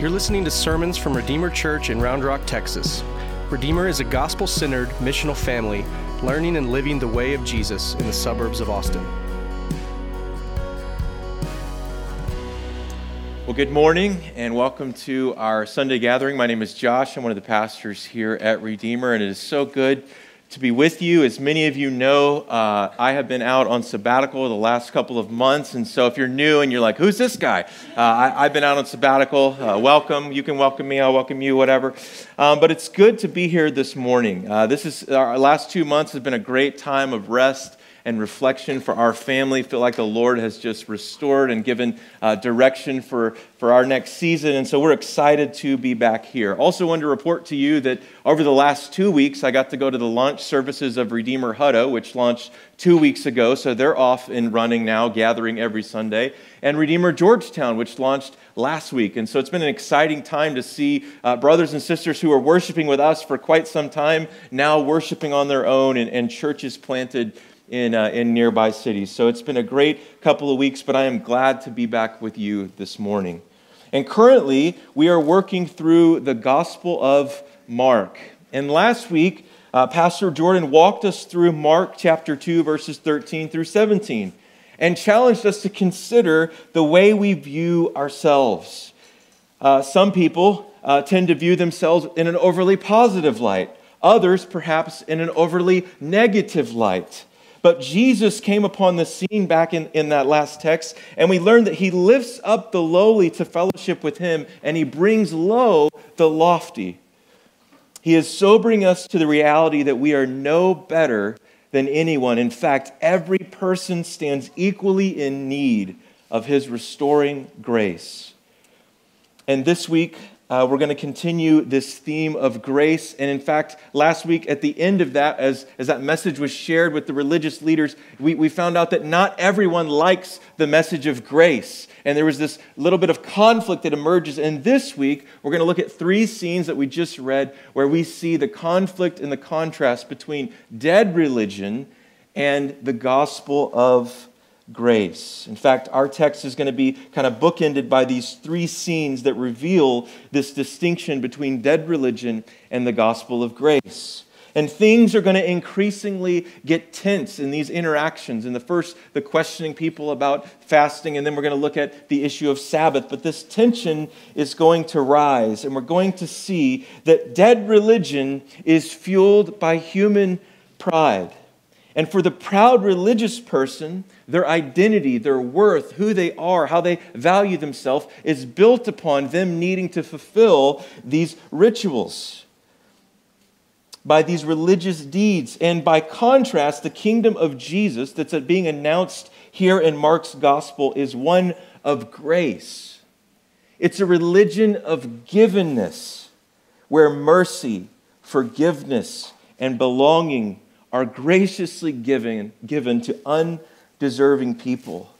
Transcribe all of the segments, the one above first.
You're listening to sermons from Redeemer Church in Round Rock, Texas. Redeemer is a gospel centered, missional family learning and living the way of Jesus in the suburbs of Austin. Well, good morning and welcome to our Sunday gathering. My name is Josh. I'm one of the pastors here at Redeemer, and it is so good to be with you. As many of you know, uh, I have been out on sabbatical the last couple of months. And so if you're new and you're like, who's this guy? Uh, I, have been out on sabbatical. Uh, welcome. You can welcome me. I'll welcome you, whatever. Um, but it's good to be here this morning. Uh, this is our last two months has been a great time of rest and reflection for our family. Feel like the Lord has just restored and given uh, direction for, for our next season. And so we're excited to be back here. Also, wanted to report to you that over the last two weeks, I got to go to the launch services of Redeemer Hutto, which launched two weeks ago. So they're off and running now, gathering every Sunday. And Redeemer Georgetown, which launched last week. And so it's been an exciting time to see uh, brothers and sisters who are worshiping with us for quite some time now worshiping on their own and, and churches planted in, uh, in nearby cities. So it's been a great couple of weeks, but I am glad to be back with you this morning. And currently, we are working through the Gospel of Mark. And last week, uh, Pastor Jordan walked us through Mark chapter 2, verses 13 through 17, and challenged us to consider the way we view ourselves. Uh, some people uh, tend to view themselves in an overly positive light, others, perhaps, in an overly negative light. But Jesus came upon the scene back in, in that last text, and we learned that he lifts up the lowly to fellowship with him, and he brings low the lofty. He is sobering us to the reality that we are no better than anyone. In fact, every person stands equally in need of his restoring grace. And this week, uh, we're going to continue this theme of grace. And in fact, last week at the end of that, as, as that message was shared with the religious leaders, we, we found out that not everyone likes the message of grace. And there was this little bit of conflict that emerges. And this week, we're going to look at three scenes that we just read where we see the conflict and the contrast between dead religion and the gospel of grace. In fact, our text is going to be kind of bookended by these three scenes that reveal this distinction between dead religion and the gospel of grace. And things are going to increasingly get tense in these interactions. In the first, the questioning people about fasting, and then we're going to look at the issue of Sabbath. But this tension is going to rise, and we're going to see that dead religion is fueled by human pride. And for the proud religious person, their identity, their worth, who they are, how they value themselves is built upon them needing to fulfill these rituals by these religious deeds. And by contrast, the kingdom of Jesus that's being announced here in Mark's gospel is one of grace. It's a religion of givenness where mercy, forgiveness, and belonging are graciously given, given to undeserving people.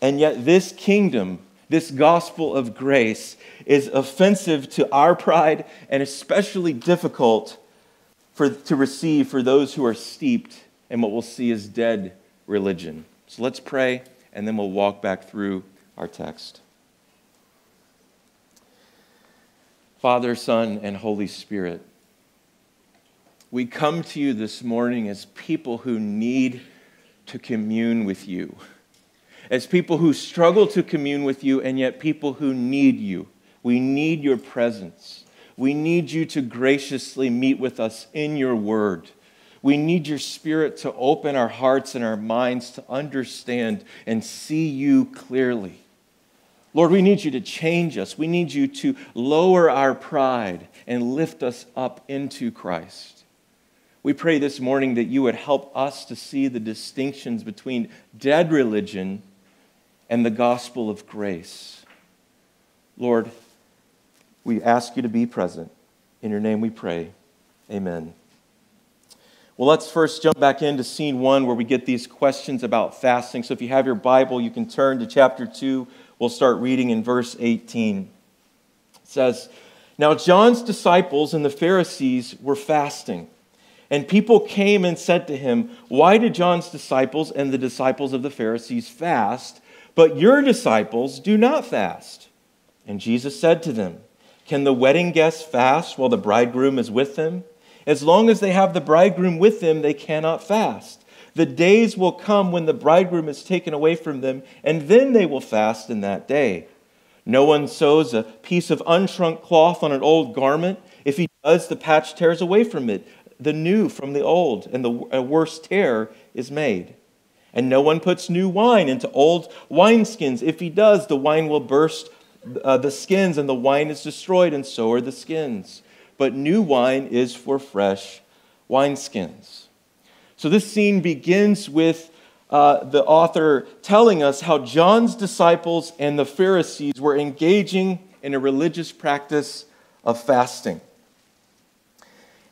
And yet, this kingdom, this gospel of grace, is offensive to our pride and especially difficult for, to receive for those who are steeped in what we'll see as dead religion. So let's pray, and then we'll walk back through our text. Father, Son, and Holy Spirit, we come to you this morning as people who need to commune with you, as people who struggle to commune with you, and yet people who need you. We need your presence. We need you to graciously meet with us in your word. We need your spirit to open our hearts and our minds to understand and see you clearly. Lord, we need you to change us. We need you to lower our pride and lift us up into Christ. We pray this morning that you would help us to see the distinctions between dead religion and the gospel of grace. Lord, we ask you to be present. In your name we pray. Amen. Well, let's first jump back into scene one where we get these questions about fasting. So if you have your Bible, you can turn to chapter 2. We'll start reading in verse 18. It says, Now John's disciples and the Pharisees were fasting. And people came and said to him, Why did John's disciples and the disciples of the Pharisees fast, but your disciples do not fast? And Jesus said to them, Can the wedding guests fast while the bridegroom is with them? As long as they have the bridegroom with them, they cannot fast. The days will come when the bridegroom is taken away from them, and then they will fast in that day. No one sews a piece of unshrunk cloth on an old garment. If he does, the patch tears away from it, the new from the old, and the a worse tear is made. And no one puts new wine into old wineskins. If he does, the wine will burst uh, the skins, and the wine is destroyed, and so are the skins. But new wine is for fresh wineskins. So this scene begins with uh, the author telling us how John's disciples and the Pharisees were engaging in a religious practice of fasting.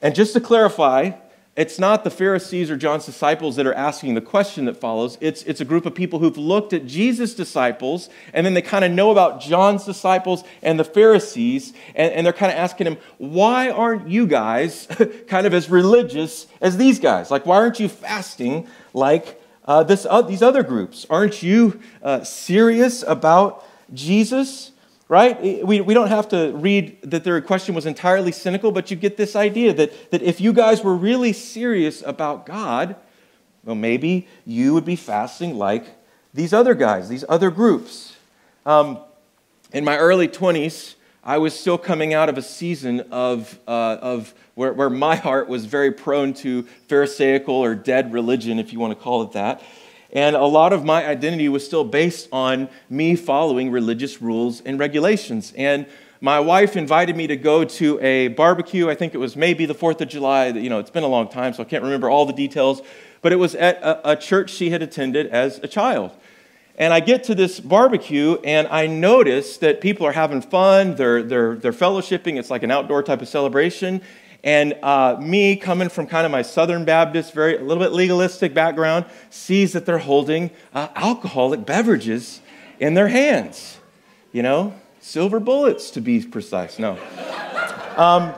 And just to clarify, it's not the Pharisees or John's disciples that are asking the question that follows. It's, it's a group of people who've looked at Jesus' disciples, and then they kind of know about John's disciples and the Pharisees, and, and they're kind of asking him, why aren't you guys kind of as religious as these guys? Like, why aren't you fasting like uh, this, uh, these other groups? Aren't you uh, serious about Jesus? Right? We, we don't have to read that their question was entirely cynical, but you get this idea that, that if you guys were really serious about God, well, maybe you would be fasting like these other guys, these other groups. Um, in my early 20s, I was still coming out of a season of, uh, of where, where my heart was very prone to Pharisaical or dead religion, if you want to call it that. And a lot of my identity was still based on me following religious rules and regulations. And my wife invited me to go to a barbecue. I think it was maybe the 4th of July. You know, it's been a long time, so I can't remember all the details. But it was at a, a church she had attended as a child. And I get to this barbecue and I notice that people are having fun, they're, they're, they're fellowshipping, it's like an outdoor type of celebration. And uh, me, coming from kind of my Southern Baptist, very a little bit legalistic background, sees that they're holding uh, alcoholic beverages in their hands. You know, silver bullets to be precise. No. Um,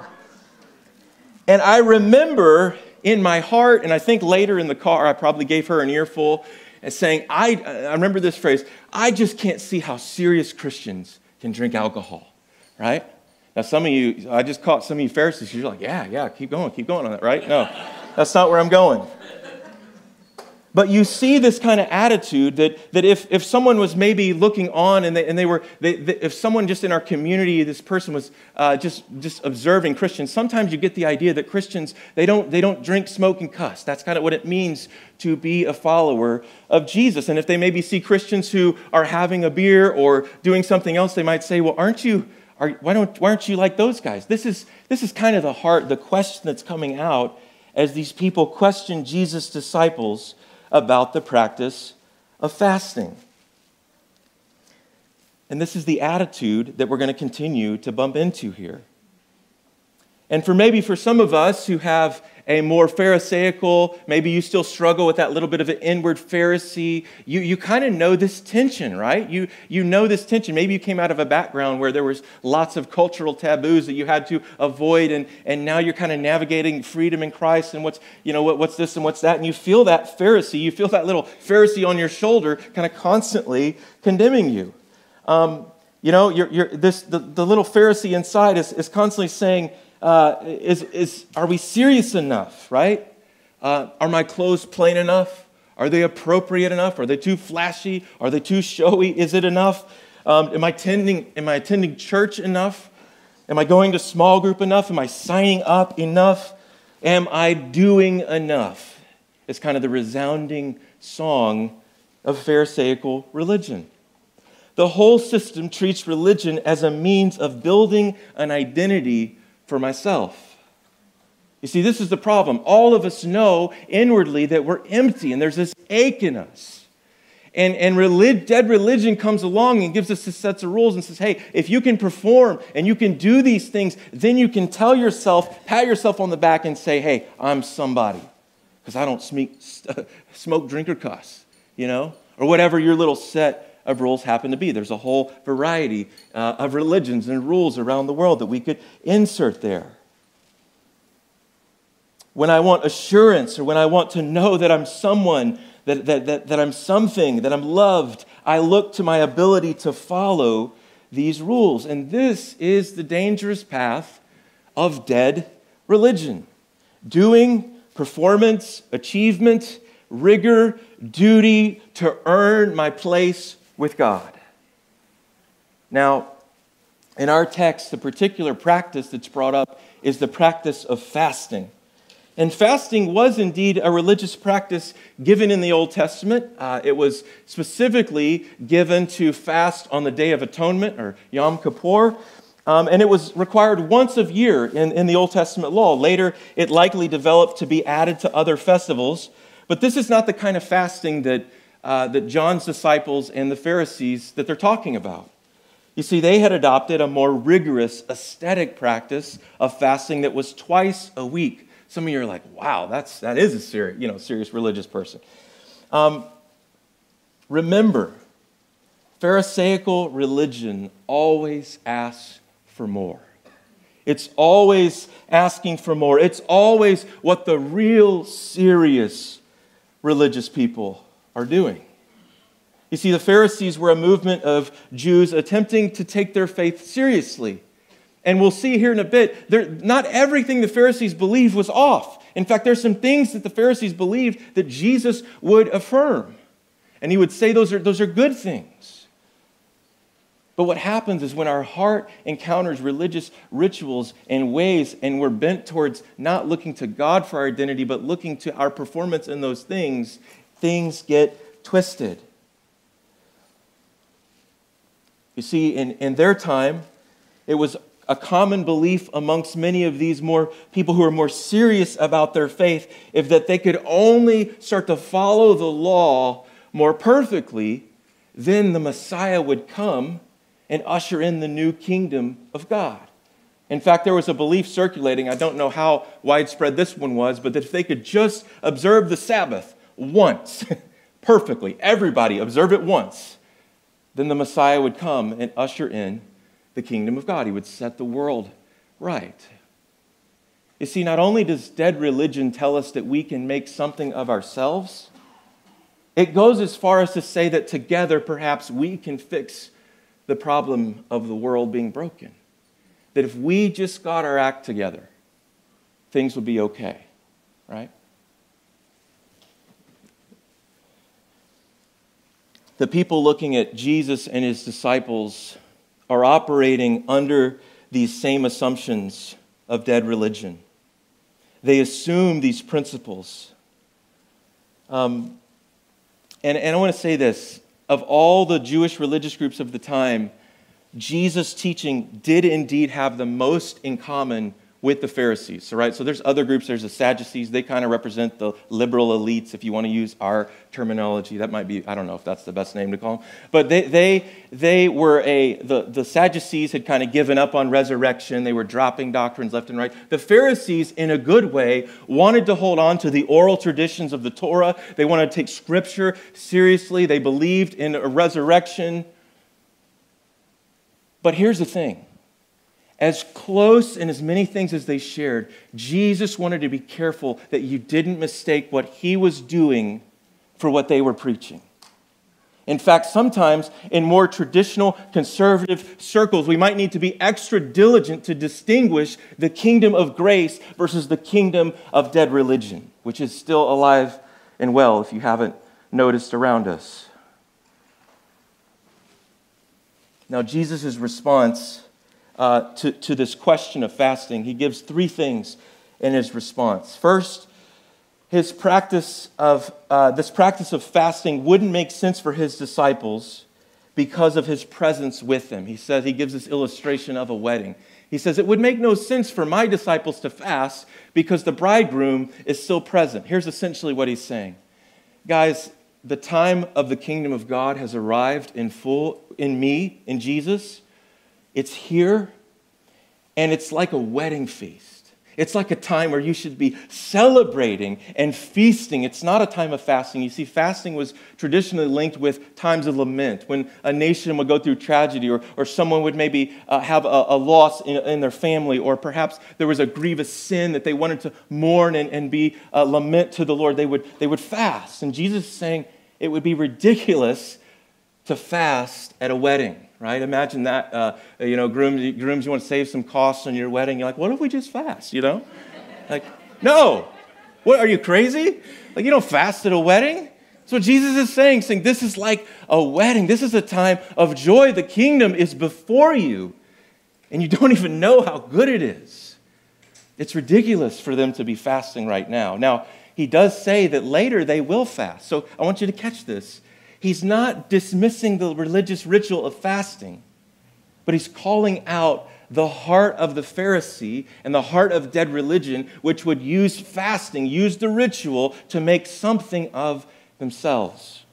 and I remember in my heart, and I think later in the car, I probably gave her an earful and saying, I, I remember this phrase, I just can't see how serious Christians can drink alcohol, right? Now, some of you, I just caught some of you Pharisees. You're like, yeah, yeah, keep going, keep going on that, right? No, that's not where I'm going. But you see this kind of attitude that, that if, if someone was maybe looking on and they, and they were, they, they, if someone just in our community, this person was uh, just, just observing Christians, sometimes you get the idea that Christians, they don't, they don't drink, smoke, and cuss. That's kind of what it means to be a follower of Jesus. And if they maybe see Christians who are having a beer or doing something else, they might say, well, aren't you, are, why, don't, why aren't you like those guys? This is, this is kind of the heart, the question that's coming out as these people question Jesus' disciples about the practice of fasting. And this is the attitude that we're going to continue to bump into here. And for maybe for some of us who have a more Pharisaical, maybe you still struggle with that little bit of an inward Pharisee. You, you kind of know this tension, right? You, you know this tension. Maybe you came out of a background where there was lots of cultural taboos that you had to avoid, and, and now you're kind of navigating freedom in Christ and what's, you know, what, what's this and what's that. And you feel that Pharisee, you feel that little Pharisee on your shoulder kind of constantly condemning you. Um, you know, you're, you're, this, the, the little Pharisee inside is, is constantly saying, uh, is, is are we serious enough, right? Uh, are my clothes plain enough? Are they appropriate enough? Are they too flashy? Are they too showy? Is it enough? Um, am, I attending, am I attending church enough? Am I going to small group enough? Am I signing up enough? Am I doing enough? It's kind of the resounding song of Pharisaical religion. The whole system treats religion as a means of building an identity for myself. You see, this is the problem. All of us know inwardly that we're empty and there's this ache in us. And, and relig- dead religion comes along and gives us a sets of rules and says, hey, if you can perform and you can do these things, then you can tell yourself, pat yourself on the back and say, hey, I'm somebody. Because I don't smoke, smoke, drink, or cuss, you know? Or whatever your little set of rules happen to be. There's a whole variety uh, of religions and rules around the world that we could insert there. When I want assurance or when I want to know that I'm someone, that, that, that, that I'm something, that I'm loved, I look to my ability to follow these rules. And this is the dangerous path of dead religion doing, performance, achievement, rigor, duty to earn my place with God. Now, in our text, the particular practice that's brought up is the practice of fasting. And fasting was indeed a religious practice given in the Old Testament. Uh, it was specifically given to fast on the Day of Atonement or Yom Kippur. Um, and it was required once a year in, in the Old Testament law. Later, it likely developed to be added to other festivals. But this is not the kind of fasting that, uh, that John's disciples and the Pharisees that they're talking about. You see, they had adopted a more rigorous ascetic practice of fasting that was twice a week. Some of you are like, wow, that's, that is a serious, you know, serious religious person. Um, remember, Pharisaical religion always asks for more. It's always asking for more. It's always what the real serious religious people are doing. You see, the Pharisees were a movement of Jews attempting to take their faith seriously. And we'll see here in a bit, not everything the Pharisees believed was off. In fact, there's some things that the Pharisees believed that Jesus would affirm. And he would say those are, those are good things. But what happens is when our heart encounters religious rituals and ways, and we're bent towards not looking to God for our identity, but looking to our performance in those things, things get twisted. You see, in, in their time, it was a common belief amongst many of these more people who are more serious about their faith if that they could only start to follow the law more perfectly then the messiah would come and usher in the new kingdom of god in fact there was a belief circulating i don't know how widespread this one was but that if they could just observe the sabbath once perfectly everybody observe it once then the Messiah would come and usher in the kingdom of God. He would set the world right. You see, not only does dead religion tell us that we can make something of ourselves, it goes as far as to say that together perhaps we can fix the problem of the world being broken. That if we just got our act together, things would be okay, right? The people looking at Jesus and his disciples are operating under these same assumptions of dead religion. They assume these principles. Um, and, and I want to say this of all the Jewish religious groups of the time, Jesus' teaching did indeed have the most in common with the Pharisees. Right, so there's other groups. There's the Sadducees. They kind of represent the liberal elites, if you want to use our terminology. That might be, I don't know if that's the best name to call them. But they, they, they were a, the, the Sadducees had kind of given up on resurrection. They were dropping doctrines left and right. The Pharisees, in a good way, wanted to hold on to the oral traditions of the Torah. They wanted to take scripture seriously. They believed in a resurrection. But here's the thing as close and as many things as they shared, Jesus wanted to be careful that you didn't mistake what he was doing for what they were preaching. In fact, sometimes in more traditional conservative circles, we might need to be extra diligent to distinguish the kingdom of grace versus the kingdom of dead religion, which is still alive and well if you haven't noticed around us. Now, Jesus' response uh, to, to this question of fasting, he gives three things in his response. First, his practice of uh, this practice of fasting wouldn't make sense for his disciples because of his presence with them. He says he gives this illustration of a wedding. He says it would make no sense for my disciples to fast because the bridegroom is still present. Here's essentially what he's saying. Guys, the time of the kingdom of God has arrived in full in me, in Jesus. It's here, and it's like a wedding feast. It's like a time where you should be celebrating and feasting. It's not a time of fasting. You see, fasting was traditionally linked with times of lament, when a nation would go through tragedy, or, or someone would maybe uh, have a, a loss in, in, their family, or perhaps there was a grievous sin that they wanted to mourn and, and be uh, lament to the Lord. They would, they would fast. And Jesus is saying it would be ridiculous to fast at a wedding, right? Imagine that, uh, you know, grooms, grooms, you want to save some costs on your wedding. You're like, what if we just fast, you know? like, no. What, are you crazy? Like, you don't fast at a wedding? That's what Jesus is saying, saying this is like a wedding. This is a time of joy. The kingdom is before you, and you don't even know how good it is. It's ridiculous for them to be fasting right now. Now, he does say that later they will fast. So I want you to catch this. He's not dismissing the religious ritual of fasting, but he's calling out the heart of the Pharisee and the heart of dead religion, which would use fasting, use the ritual to make something of themselves.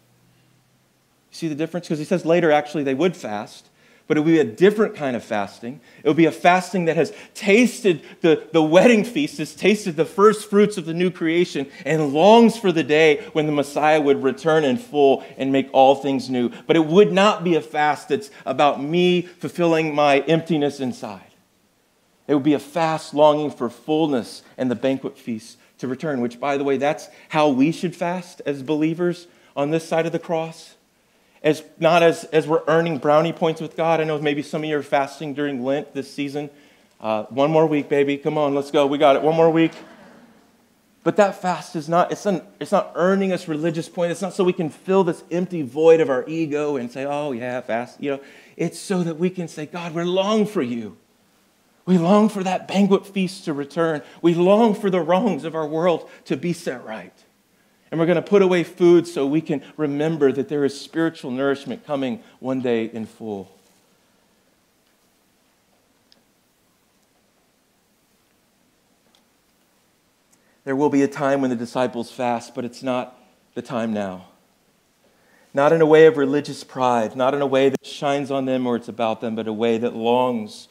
You see the difference? Because he says later, actually, they would fast, but it would be a different kind of fasting. It would be a fasting that has tasted the, the wedding feast, has tasted the first fruits of the new creation, and longs for the day when the Messiah would return in full and make all things new. But it would not be a fast that's about me fulfilling my emptiness inside. It would be a fast longing for fullness and the banquet feast to return, which, by the way, that's how we should fast as believers on this side of the cross as not as, as we're earning brownie points with God. I know maybe some of you are fasting during Lent this season. Uh, one more week, baby. Come on, let's go. We got it. One more week. But that fast is not, it's, not, it's not earning us religious points. It's not so we can fill this empty void of our ego and say, oh, yeah, fast. You know, it's so that we can say, God, we long for you. We long for that banquet feast to return. We long for the wrongs of our world to be set right. And we're going to put away food so we can remember that there is spiritual nourishment coming one day in full. There will be a time when the disciples fast, but it's not the time now. Not in a way of religious pride, not in a way that shines on them or it's about them, but a way that longs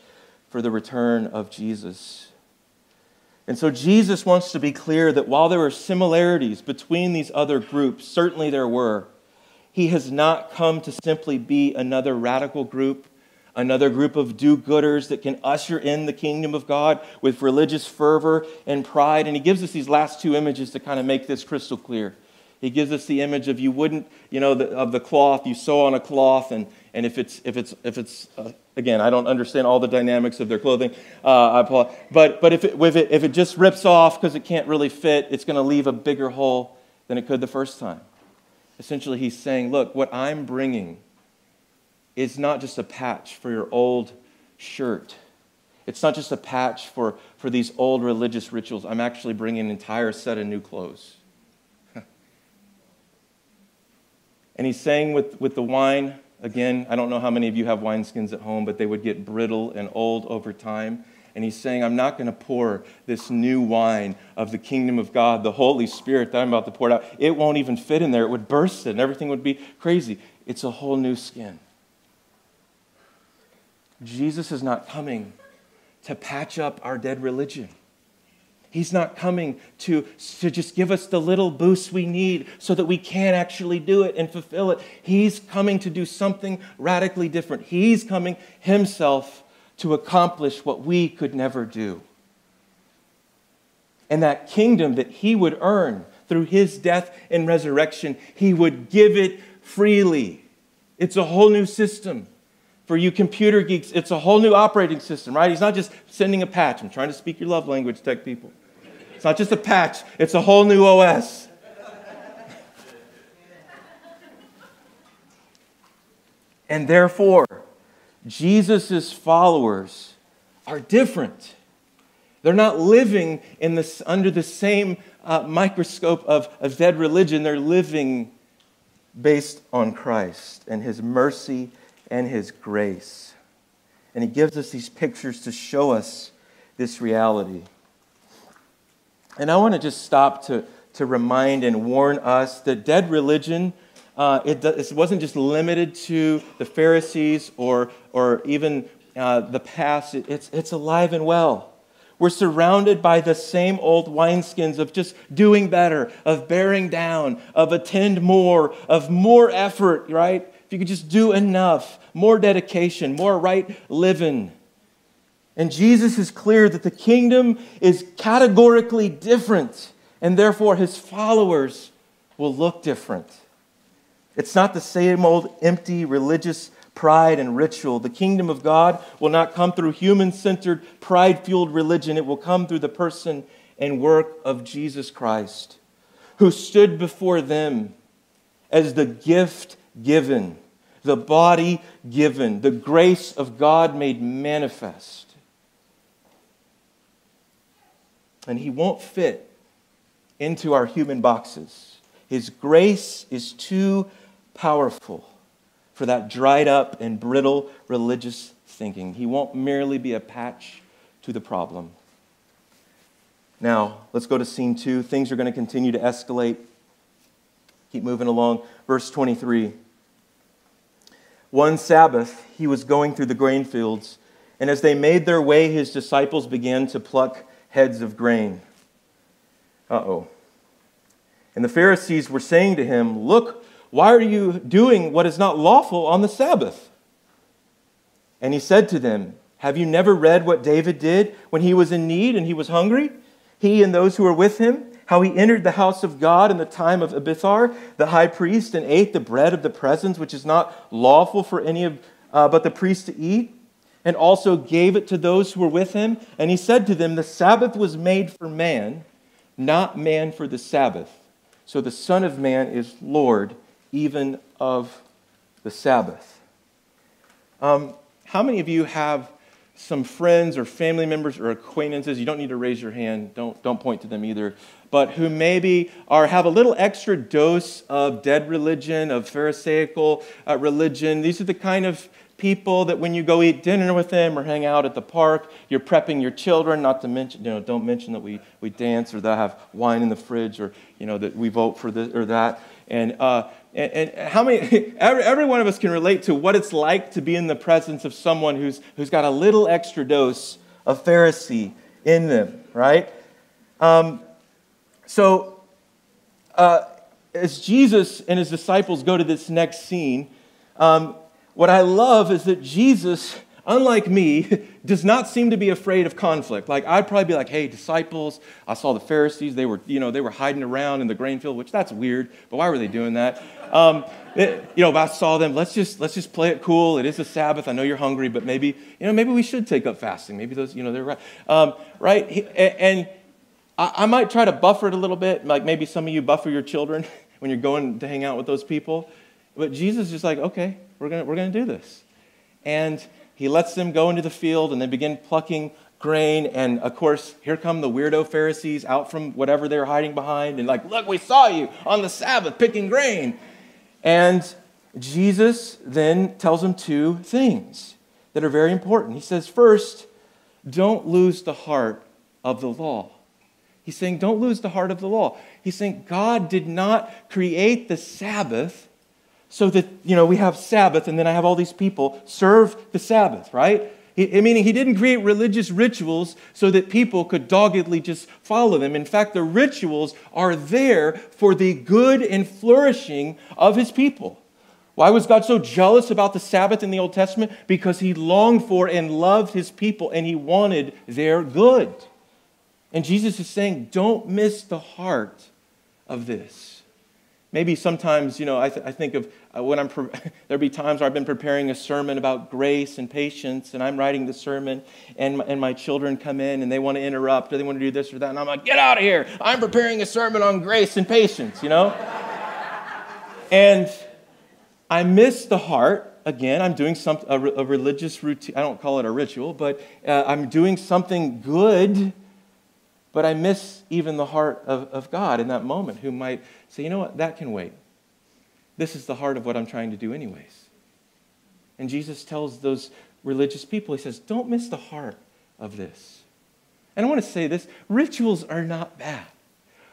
for the return of Jesus. And so Jesus wants to be clear that while there are similarities between these other groups, certainly there were, he has not come to simply be another radical group, another group of do gooders that can usher in the kingdom of God with religious fervor and pride. And he gives us these last two images to kind of make this crystal clear. He gives us the image of you wouldn't, you know, the, of the cloth, you sew on a cloth, and, and if it's, if it's, if it's uh, again, I don't understand all the dynamics of their clothing, uh, but, but if, it, if, it, if it just rips off because it can't really fit, it's going to leave a bigger hole than it could the first time. Essentially, he's saying, look, what I'm bringing is not just a patch for your old shirt. It's not just a patch for, for these old religious rituals. I'm actually bringing an entire set of new clothes. And he's saying with, with the wine, again, I don't know how many of you have wineskins at home, but they would get brittle and old over time. And he's saying, I'm not going to pour this new wine of the kingdom of God, the Holy Spirit that I'm about to pour out. It won't even fit in there. It would burst and everything would be crazy. It's a whole new skin. Jesus is not coming to patch up our dead religion. He's not coming to, to just give us the little boost we need so that we can actually do it and fulfill it. He's coming to do something radically different. He's coming himself to accomplish what we could never do. And that kingdom that he would earn through his death and resurrection, he would give it freely. It's a whole new system. For you computer geeks, it's a whole new operating system, right? He's not just sending a patch. I'm trying to speak your love language, tech people. It's not just a patch, it's a whole new OS. And therefore, Jesus' followers are different. They're not living in this, under the same uh, microscope of, of dead religion. They're living based on Christ and his mercy and His grace. And He gives us these pictures to show us this reality. And I want to just stop to, to remind and warn us that dead religion. Uh, it, it, wasn't just limited to the Pharisees or, or even uh, the past, it, it's, it's alive and well. We're surrounded by the same old wineskins of just doing better, of bearing down, of attend more, of more effort, right? if you could just do enough, more dedication, more right living. And Jesus is clear that the kingdom is categorically different, and therefore his followers will look different. It's not the same old empty religious pride and ritual. The kingdom of God will not come through human centered, pride fueled religion. It will come through the person and work of Jesus Christ, who stood before them as the gift given, the body given, the grace of God made manifest. And he won't fit into our human boxes. His grace is too powerful for that dried up and brittle religious thinking. He won't merely be a patch to the problem. Now, let's go to scene two. Things are going to continue to escalate. Keep moving along. Verse 23. One Sabbath, he was going through the grain fields, and as they made their way, his disciples began to pluck heads of grain. Uh oh. And the Pharisees were saying to him, Look, why are you doing what is not lawful on the Sabbath? And he said to them, Have you never read what David did when he was in need and he was hungry? He and those who were with him, how he entered the house of God in the time of Abiathar, the high priest, and ate the bread of the presence, which is not lawful for any of uh, but the priest to eat, and also gave it to those who were with him. And he said to them, The Sabbath was made for man, not man for the Sabbath. So the Son of Man is Lord even of the Sabbath. Um, how many of you have some friends or family members or acquaintances? You don't need to raise your hand, don't, don't point to them either, but who maybe are, have a little extra dose of dead religion, of Pharisaical uh, religion. These are the kind of people that when you go eat dinner with them or hang out at the park, you're prepping your children, not to mention, you know, don't mention that we, we dance or that I have wine in the fridge or, you know, that we vote for this or that. And, uh, and, and, how many, every, every one of us can relate to what it's like to be in the presence of someone who's, who's got a little extra dose of Pharisee in them, right? Um, so, uh, as Jesus and his disciples go to this next scene, um, what I love is that Jesus unlike me, does not seem to be afraid of conflict. Like I'd probably be like, "Hey, disciples, I saw the Pharisees. They were, you know, they were hiding around in the grain field, which that's weird. But why were they doing that? Um, it, you know, if I saw them, let's just let's just play it cool. It is a Sabbath. I know you're hungry, but maybe you know maybe we should take up fasting. Maybe those, you know, they're right, um, right? And I, I might try to buffer it a little bit, like maybe some of you buffer your children when you're going to hang out with those people. But Jesus is just like, okay, we're gonna we're gonna do this, and he lets them go into the field and they begin plucking grain. And of course, here come the weirdo Pharisees out from whatever they're hiding behind and, like, look, we saw you on the Sabbath picking grain. And Jesus then tells them two things that are very important. He says, first, don't lose the heart of the law. He's saying, don't lose the heart of the law. He's saying, God did not create the Sabbath so that, you know, we have Sabbath and then I have all these people serve the Sabbath, right? Meaning he didn't create religious rituals so that people could doggedly just follow them. In fact, the rituals are there for the good and flourishing of his people. Why was God so jealous about the Sabbath in the Old Testament? Because he longed for and loved his people and he wanted their good. And Jesus is saying, don't miss the heart of this. Maybe sometimes, you know, I, th- I think of uh, when I'm, pre- there'll be times where I've been preparing a sermon about grace and patience, and I'm writing the sermon, and my, and my children come in and they want to interrupt, or they want to do this or that, and I'm like, get out of here! I'm preparing a sermon on grace and patience, you know? and I miss the heart. Again, I'm doing some, a, a religious routine. I don't call it a ritual, but uh, I'm doing something good but I miss even the heart of, of God in that moment, who might say, you know what, that can wait. This is the heart of what I'm trying to do, anyways. And Jesus tells those religious people, He says, don't miss the heart of this. And I want to say this rituals are not bad.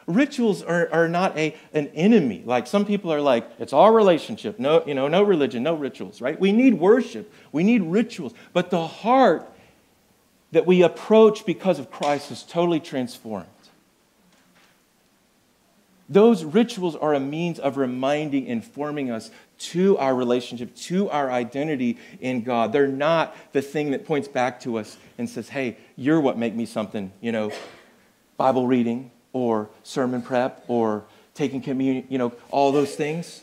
Rituals are, are not a, an enemy. Like some people are like, it's all relationship. No, you know, no religion, no rituals, right? We need worship. We need rituals. But the heart that we approach because of Christ is totally transformed. Those rituals are a means of reminding and forming us to our relationship, to our identity in God. They're not the thing that points back to us and says, hey, you're what make me something, you know, Bible reading or sermon prep or taking communion, you know, all those things.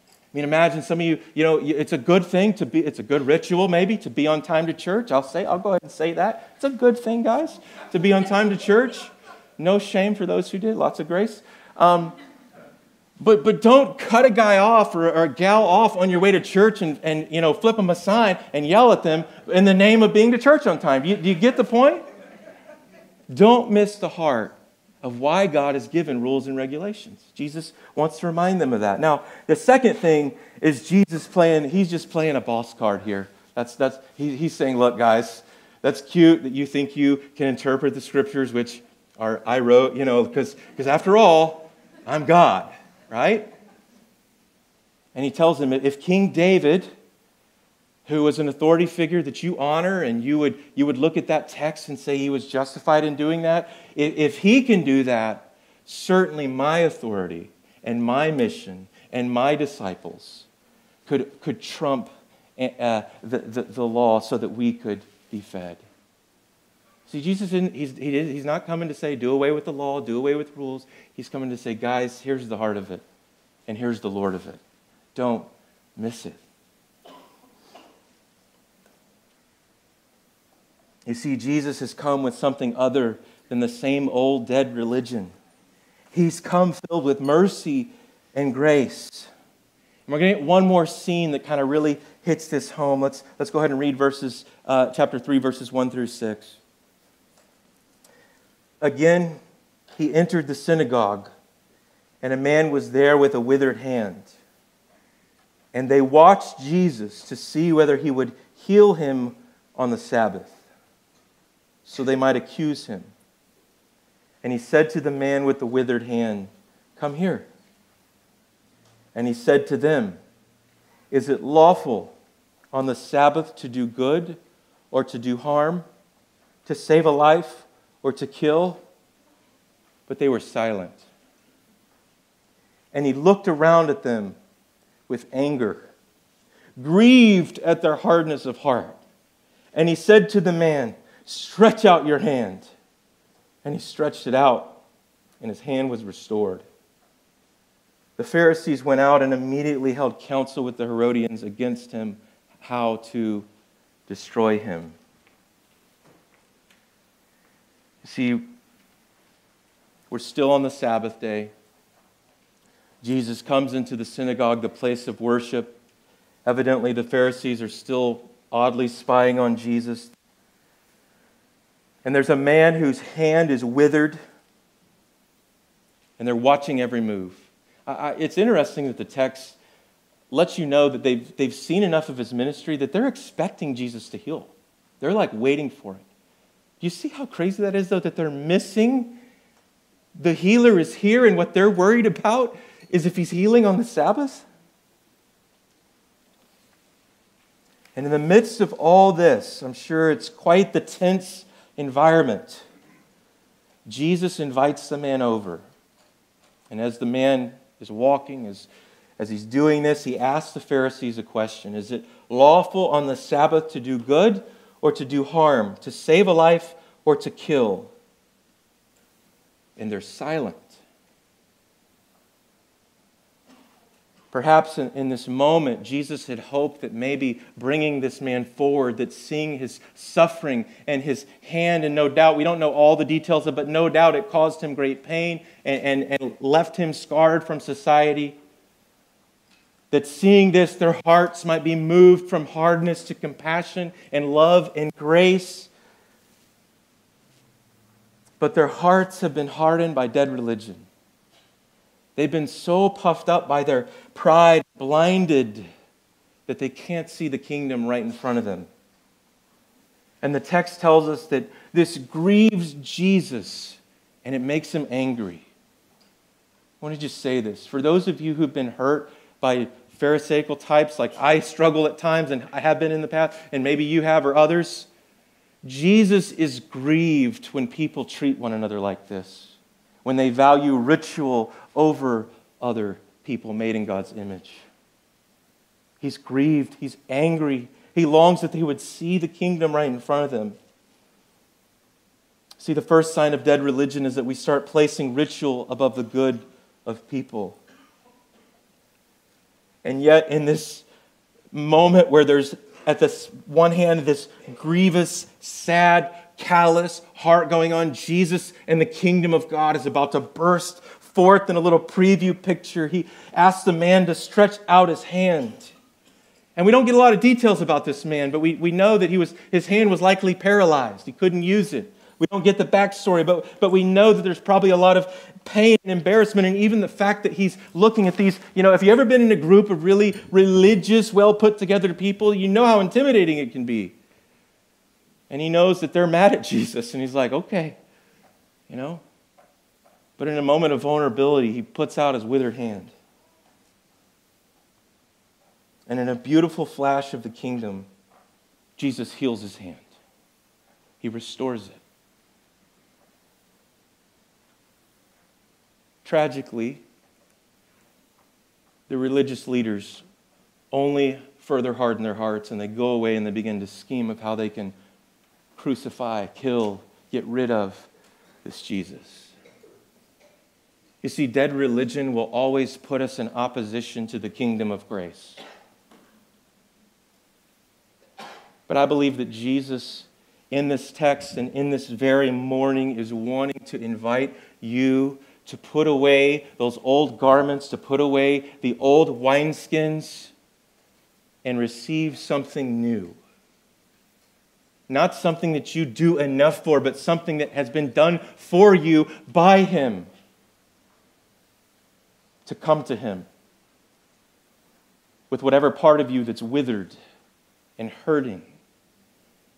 I mean, imagine some of you, you know, it's a good thing to be, it's a good ritual maybe to be on time to church. I'll say, I'll go ahead and say that. It's a good thing, guys, to be on time to church. No shame for those who did, lots of grace. Um, but, but don't cut a guy off or, or, a gal off on your way to church and, and you know, flip them a sign and yell at them in the name of being to church on time. You, do you get the point? Don't miss the heart of why God has given rules and regulations. Jesus wants to remind them of that. Now, the second thing is Jesus playing, he's just playing a boss card here. That's, that's, he, he's saying, look, guys, that's cute that you think you can interpret the scriptures, which are, I wrote, you know, because after all, I'm God, right? And he tells them if King David, who was an authority figure that you honor and you would, you would look at that text and say he was justified in doing that. If, if he can do that, certainly my authority and my mission and my disciples could, could trump uh, the, the, the, law so that we could be fed. See, Jesus, he's, he, he's not coming to say, do away with the law, do away with rules. He's coming to say, guys, here's the heart of it, and here's the Lord of it. Don't miss it. You see, Jesus has come with something other than the same old dead religion. He's come filled with mercy and grace. And we're going to get one more scene that kind of really hits this home. Let's, let's go ahead and read verses, uh, chapter 3, verses 1 through 6. Again, he entered the synagogue, and a man was there with a withered hand. And they watched Jesus to see whether he would heal him on the Sabbath so they might accuse him. And he said to the man with the withered hand, Come here. And he said to them, Is it lawful on the Sabbath to do good or to do harm, to save a life or to kill? But they were silent. And he looked around at them with anger, grieved at their hardness of heart. And he said to the man, Stretch out your hand. And he stretched it out, and his hand was restored. The Pharisees went out and immediately held counsel with the Herodians against him how to destroy him. You see, we're still on the Sabbath day. Jesus comes into the synagogue, the place of worship. Evidently, the Pharisees are still oddly spying on Jesus. And there's a man whose hand is withered, and they're watching every move. I, it's interesting that the text lets you know that they've, they've seen enough of his ministry that they're expecting Jesus to heal. They're like waiting for it. You see how crazy that is, though, that they're missing? The healer is here, and what they're worried about is if he's healing on the Sabbath? And in the midst of all this, I'm sure it's quite the tense environment. Jesus invites the man over. And as the man is walking, as, as he's doing this, he asks the Pharisees a question Is it lawful on the Sabbath to do good or to do harm, to save a life or to kill? And they're silent. Perhaps in, in, this moment, Jesus had hoped that maybe bringing this man forward, that seeing his suffering and his hand, and no doubt, we don't know all the details, of, but no doubt it caused him great pain and, and, and left him scarred from society. That seeing this, their hearts might be moved from hardness to compassion and love and grace. But their hearts have been hardened by dead religion. They've been so puffed up by their pride, blinded, that they can't see the kingdom right in front of them. And the text tells us that this grieves Jesus and it makes him angry. I want to just say this. For those of you who've been hurt by Pharisaical types, like I struggle at times and I have been in the past, and maybe you have or others, Jesus is grieved when people treat one another like this when they value ritual over other people made in God's image. He's grieved, he's angry. He longs that they would see the kingdom right in front of them. See, the first sign of dead religion is that we start placing ritual above the good of people. And yet, in this moment where there's at this one hand this grievous, sad, callous heart going on, Jesus and the kingdom of God is about to burst forth in a little preview picture. He asks the man to stretch out his hand. And we don't get a lot of details about this man, but we, we know that he was, his hand was likely paralyzed. He couldn't use it. We don't get the backstory, but, but we know that there's probably a lot of pain and embarrassment, and even the fact that he's looking at these. You know, if you've ever been in a group of really religious, well put together people, you know how intimidating it can be. And he knows that they're mad at Jesus, and he's like, okay, you know. But in a moment of vulnerability, he puts out his withered hand. And in a beautiful flash of the kingdom, Jesus heals his hand. He restores it. Tragically, the religious leaders only further harden their hearts and they go away and they begin to scheme of how they can crucify, kill, get rid of this Jesus. You see, dead religion will always put us in opposition to the kingdom of grace. But I believe that Jesus, in this text and in this very morning, is wanting to invite you to put away those old garments, to put away the old wineskins, and receive something new. Not something that you do enough for, but something that has been done for you by Him. To come to Him with whatever part of you that's withered and hurting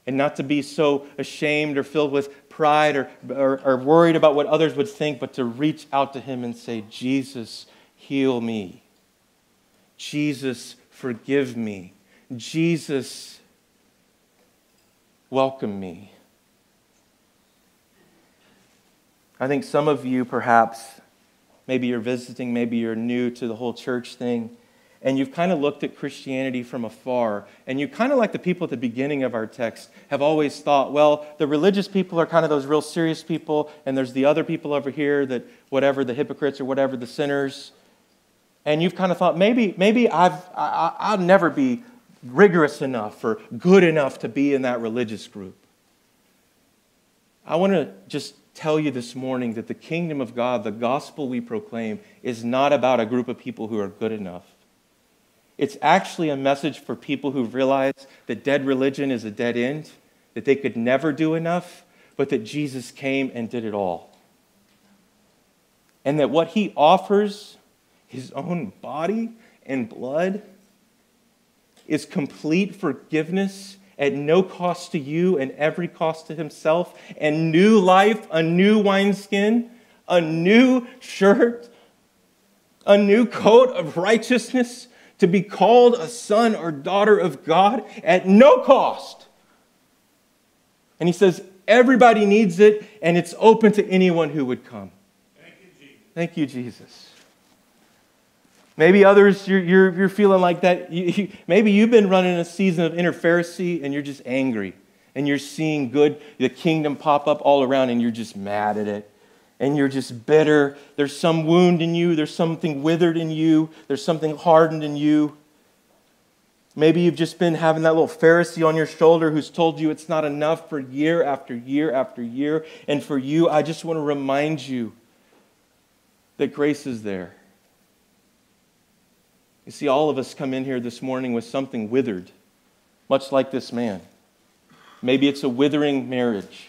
and not to be so ashamed or filled with pride or, or, or, worried about what others would think, but to reach out to Him and say, Jesus, heal me. Jesus, forgive me. Jesus, welcome me. I think some of you, perhaps, maybe you're visiting, maybe you're new to the whole church thing and you've kind of looked at Christianity from afar, and you kind of like the people at the beginning of our text have always thought, well, the religious people are kind of those real serious people, and there's the other people over here that whatever, the hypocrites or whatever, the sinners. And you've kind of thought, maybe, maybe I've, I, I'll never be rigorous enough or good enough to be in that religious group. I want to just tell you this morning that the kingdom of God, the gospel we proclaim, is not about a group of people who are good enough. It's actually a message for people who realize that dead religion is a dead end, that they could never do enough, but that Jesus came and did it all. And that what he offers, his own body and blood, is complete forgiveness at no cost to you and every cost to himself, and new life, a new wineskin, a new shirt, a new coat of righteousness to be called a son or daughter of God at no cost. And he says, everybody needs it, and it's open to anyone who would come. Thank you, Jesus. Thank you, Jesus. Maybe others, you're, you're, you're feeling like that. You, you, maybe you've been running a season of inner Pharisee and you're just angry and you're seeing good, the kingdom pop up all around and you're just mad at it and you're just bitter. There's some wound in you, there's something withered in you, there's something hardened in you. Maybe you've just been having that little Pharisee on your shoulder who's told you it's not enough for year after year after year. And for you, I just want to remind you that grace is there. You see, all of us come in here this morning with something withered, much like this man. Maybe it's a withering marriage.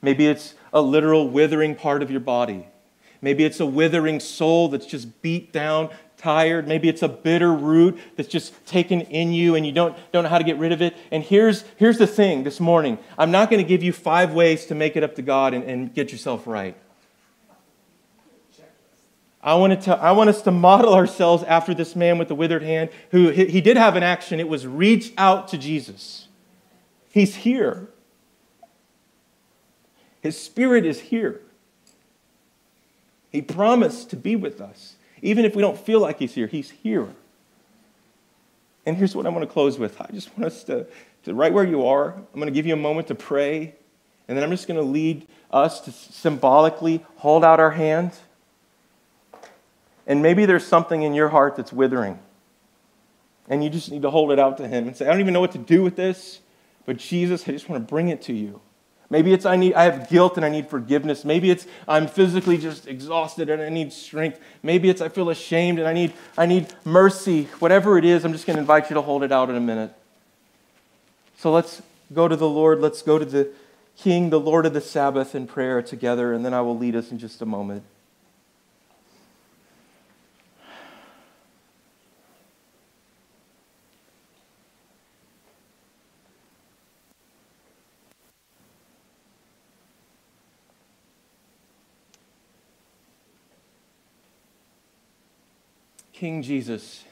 Maybe it's a literal withering part of your body. Maybe it's a withering soul that's just beat down, tired. Maybe it's a bitter root that's just taken in you and you don't, don't know how to get rid of it. And here's, here's the thing this morning I'm not going to give you five ways to make it up to God and, and get yourself right. I want, to tell, I want us to model ourselves after this man with the withered hand who he, he did have an action. It was reach out to Jesus. He's here. His Spirit is here. He promised to be with us. Even if we don't feel like He's here, He's here. And here's what I want to close with I just want us to, to right where you are, I'm going to give you a moment to pray. And then I'm just going to lead us to symbolically hold out our hand. And maybe there's something in your heart that's withering. and you just need to hold it out to Him and say, I don't even know what to do with this, but Jesus, I just want to bring it to you. Maybe it's I need I have guilt and I need forgiveness. Maybe it's I'm physically just exhausted and I need strength. Maybe it's I feel ashamed and I need I need mercy. Whatever it is, I'm just going to invite you to hold it out in a minute. So let's go to the Lord. Let's go to the King, the Lord of the Sabbath in prayer together and then I will lead us in just a moment. King Jesus,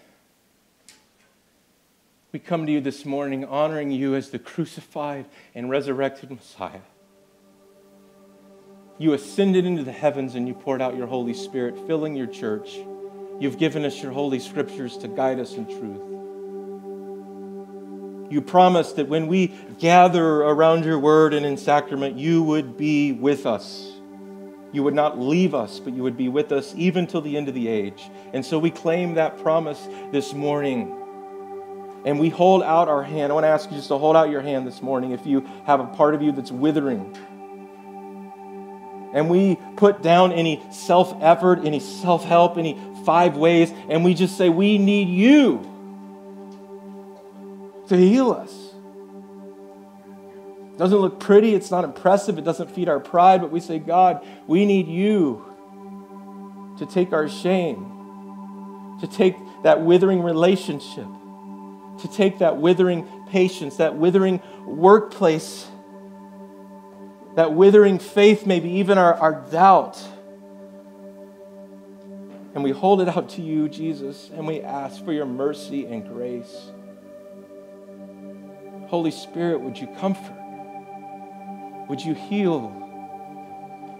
we come to you this morning honoring you as the crucified and resurrected Messiah. You ascended into the heavens and you poured out your Holy Spirit, filling your church. You've given us your holy scriptures to guide us in truth. You promised that when we gather around your word and in sacrament, you would be with us. You would not leave us, but you would be with us even till the end of the age. And so we claim that promise this morning. And we hold out our hand. I want to ask you just to hold out your hand this morning if you have a part of you that's withering. And we put down any self effort, any self help, any five ways, and we just say, We need you to heal us doesn't look pretty, it's not impressive, it doesn't feed our pride, but we say, God, we need you to take our shame, to take that withering relationship, to take that withering patience, that withering workplace, that withering faith, maybe even our, our doubt. And we hold it out to you, Jesus, and we ask for your mercy and grace. Holy Spirit, would you comfort? Would you heal?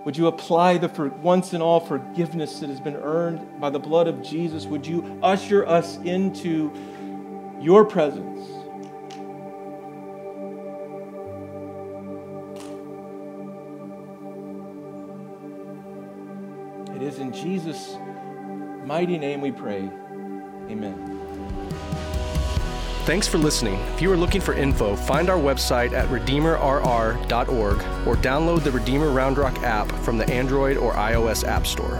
Would you apply the for once and all forgiveness that has been earned by the blood of Jesus? Would you usher us into your presence? It is in Jesus' mighty name we pray. Amen. Thanks for listening. If you are looking for info, find our website at redeemerrr.org or download the Redeemer Round Rock app from the Android or iOS App Store.